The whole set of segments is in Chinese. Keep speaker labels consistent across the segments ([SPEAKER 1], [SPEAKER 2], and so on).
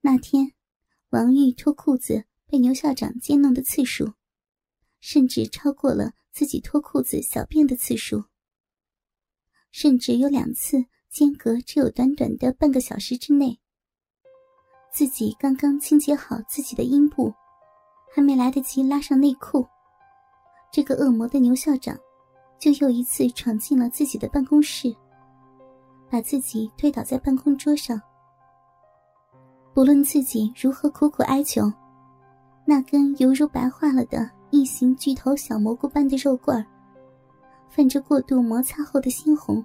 [SPEAKER 1] 那天，王玉脱裤子被牛校长监弄的次数，甚至超过了自己脱裤子小便的次数。甚至有两次间隔只有短短的半个小时之内，自己刚刚清洁好自己的阴部，还没来得及拉上内裤，这个恶魔的牛校长就又一次闯进了自己的办公室，把自己推倒在办公桌上。不论自己如何苦苦哀求，那根犹如白化了的异形巨头小蘑菇般的肉棍儿，泛着过度摩擦后的鲜红，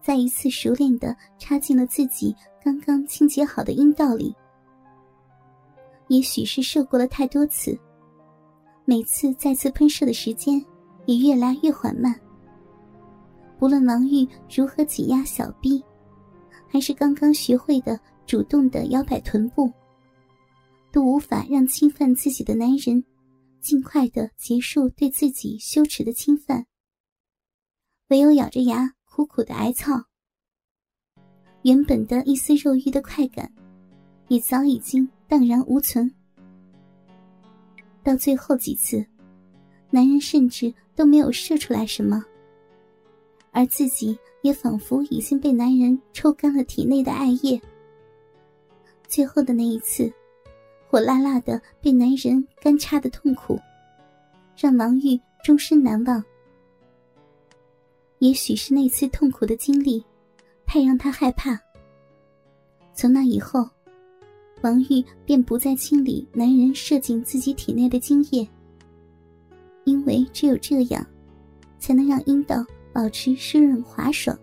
[SPEAKER 1] 再一次熟练的插进了自己刚刚清洁好的阴道里。也许是射过了太多次，每次再次喷射的时间也越来越缓慢。不论王玉如何挤压小臂，还是刚刚学会的。主动的摇摆臀部，都无法让侵犯自己的男人尽快的结束对自己羞耻的侵犯。唯有咬着牙苦苦的挨操，原本的一丝肉欲的快感，也早已经荡然无存。到最后几次，男人甚至都没有射出来什么，而自己也仿佛已经被男人抽干了体内的爱液。最后的那一次，火辣辣的被男人干插的痛苦，让王玉终身难忘。也许是那次痛苦的经历，太让他害怕。从那以后，王玉便不再清理男人射进自己体内的精液，因为只有这样，才能让阴道保持湿润滑爽，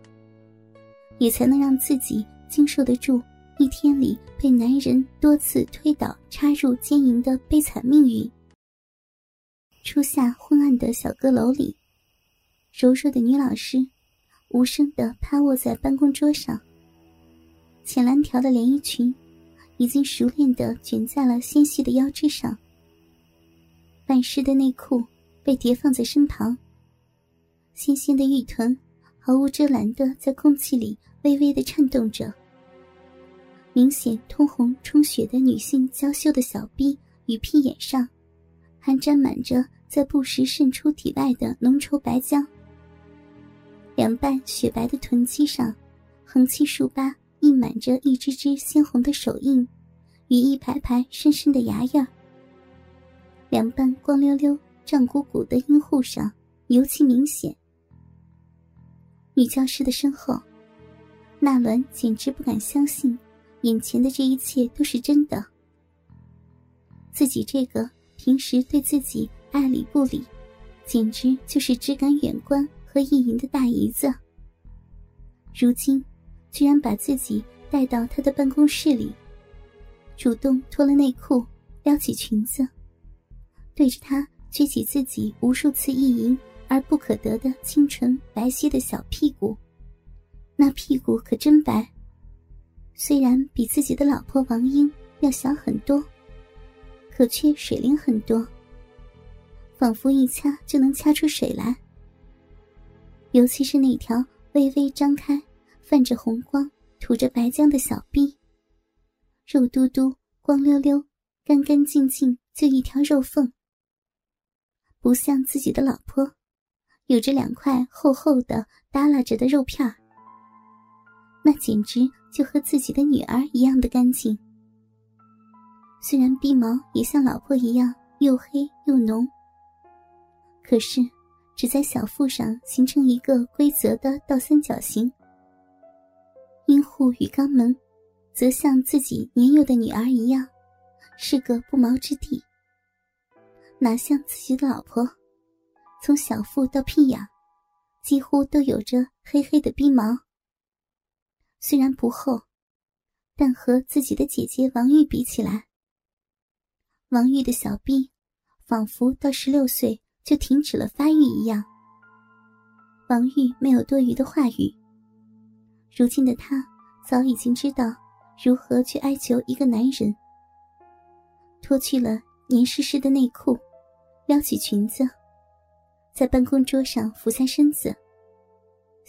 [SPEAKER 1] 也才能让自己经受得住。一天里被男人多次推倒、插入奸淫的悲惨命运。初夏昏暗的小阁楼里，柔弱的女老师无声的趴卧在办公桌上。浅蓝条的连衣裙已经熟练的卷在了纤细的腰肢上。半湿的内裤被叠放在身旁。纤纤的玉臀毫无遮拦的在空气里微微的颤动着。明显通红充血的女性娇羞的小臂与屁眼上，还沾满着在不时渗出体外的浓稠白浆。两半雪白的臀肌上，横七竖八印满着一只只鲜红的手印，与一排排深深的牙印。两半光溜溜、胀鼓鼓的阴户上尤其明显。女教师的身后，纳伦简直不敢相信。眼前的这一切都是真的。自己这个平时对自己爱理不理，简直就是只敢远观和意淫的大姨子，如今居然把自己带到他的办公室里，主动脱了内裤，撩起裙子，对着他撅起自己无数次意淫而不可得的清纯白皙的小屁股，那屁股可真白。虽然比自己的老婆王英要小很多，可却水灵很多，仿佛一掐就能掐出水来。尤其是那条微微张开、泛着红光、吐着白浆的小臂，肉嘟嘟、光溜溜、干干净净，就一条肉缝，不像自己的老婆，有着两块厚厚的耷拉着的肉片。那简直就和自己的女儿一样的干净。虽然鼻毛也像老婆一样又黑又浓，可是只在小腹上形成一个规则的倒三角形。阴户与肛门，则像自己年幼的女儿一样，是个不毛之地。哪像自己的老婆，从小腹到屁眼，几乎都有着黑黑的鼻毛。虽然不厚，但和自己的姐姐王玉比起来，王玉的小臂仿佛到十六岁就停止了发育一样。王玉没有多余的话语。如今的他早已经知道如何去哀求一个男人。脱去了黏湿湿的内裤，撩起裙子，在办公桌上俯下身子，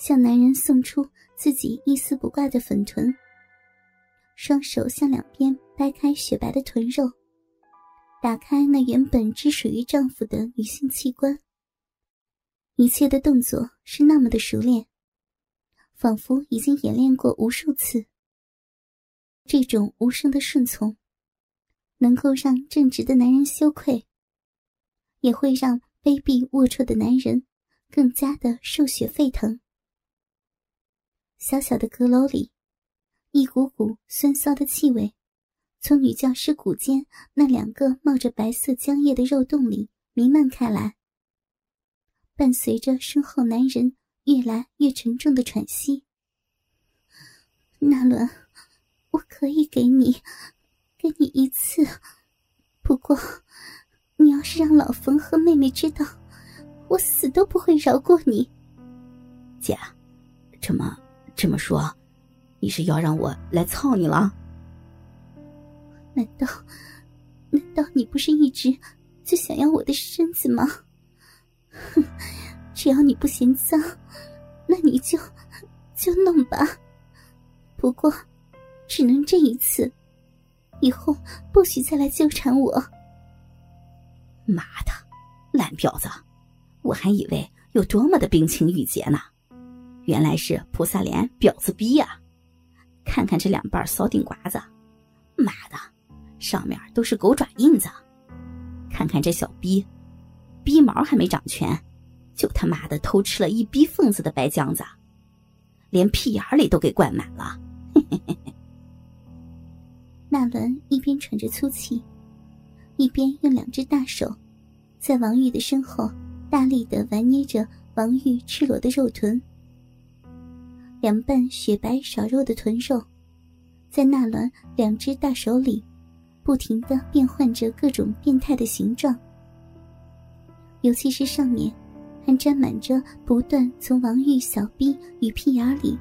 [SPEAKER 1] 向男人送出。自己一丝不挂的粉臀，双手向两边掰开雪白的臀肉，打开那原本只属于丈夫的女性器官。一切的动作是那么的熟练，仿佛已经演练过无数次。这种无声的顺从，能够让正直的男人羞愧，也会让卑鄙龌龊的男人更加的兽血沸腾。小小的阁楼里，一股股酸骚的气味从女教师骨间那两个冒着白色浆液的肉洞里弥漫开来，伴随着身后男人越来越沉重的喘息。纳伦，我可以给你，给你一次，不过你要是让老冯和妹妹知道，我死都不会饶过你。
[SPEAKER 2] 姐，这么。这么说，你是要让我来操你了？
[SPEAKER 1] 难道，难道你不是一直就想要我的身子吗？哼，只要你不嫌脏，那你就就弄吧。不过，只能这一次，以后不许再来纠缠我。
[SPEAKER 2] 妈的，烂婊子！我还以为有多么的冰清玉洁呢。原来是菩萨脸婊子逼呀！看看这两瓣骚顶瓜子，妈的，上面都是狗爪印子。看看这小逼，逼毛还没长全，就他妈的偷吃了一逼缝子的白浆子，连屁眼里都给灌满了。嘿嘿嘿嘿。
[SPEAKER 1] 纳伦一边喘着粗气，一边用两只大手，在王玉的身后大力的玩捏着王玉赤裸的肉臀。两瓣雪白少肉的臀肉，在纳兰两只大手里，不停的变换着各种变态的形状。尤其是上面，还沾满着不断从王玉小臂与屁眼里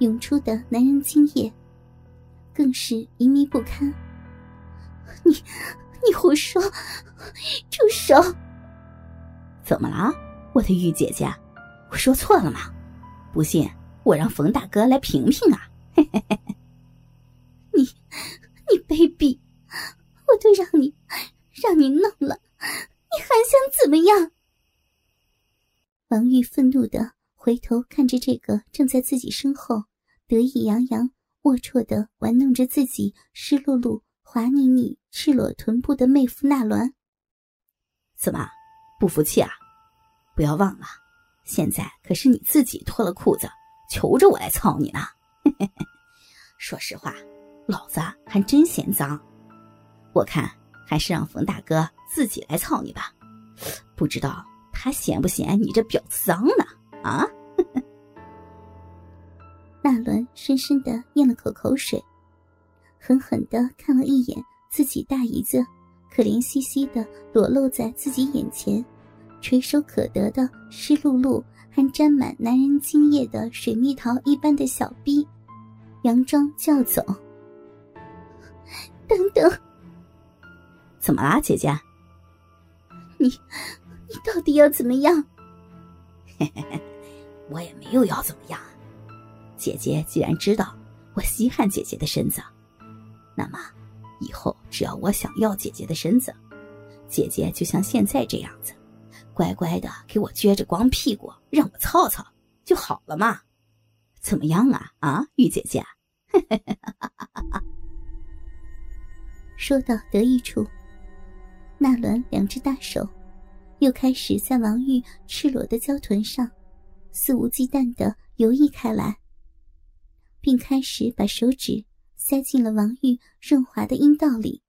[SPEAKER 1] 涌出的男人精液，更是淫靡不堪。你，你胡说！住手！
[SPEAKER 2] 怎么了，我的玉姐姐？我说错了吗？不信。我让冯大哥来评评啊！
[SPEAKER 1] 你，你卑鄙！我都让你，让你弄了，你还想怎么样？王玉愤怒的回头看着这个正在自己身后得意洋洋、龌龊的玩弄着自己湿漉漉、滑腻腻、赤裸臀部的妹夫纳鸾。
[SPEAKER 2] 怎么，不服气啊？不要忘了，现在可是你自己脱了裤子。求着我来操你呢！说实话，老子还真嫌脏。我看还是让冯大哥自己来操你吧，不知道他嫌不嫌你这婊子脏呢？啊！
[SPEAKER 1] 纳伦深深的咽了口口水，狠狠的看了一眼自己大姨子，可怜兮兮的裸露在自己眼前，垂手可得的湿漉漉。还沾满男人精液的水蜜桃一般的小逼，佯装叫走。等等，
[SPEAKER 2] 怎么啦，姐姐？
[SPEAKER 1] 你，你到底要怎么样？
[SPEAKER 2] 嘿嘿嘿，我也没有要怎么样。姐姐既然知道我稀罕姐姐的身子，那么以后只要我想要姐姐的身子，姐姐就像现在这样子。乖乖的给我撅着光屁股，让我操操就好了嘛？怎么样啊？啊，玉姐姐！
[SPEAKER 1] 说到得意处，纳伦两只大手又开始在王玉赤裸的娇臀上肆无忌惮的游弋开来，并开始把手指塞进了王玉润滑的阴道里。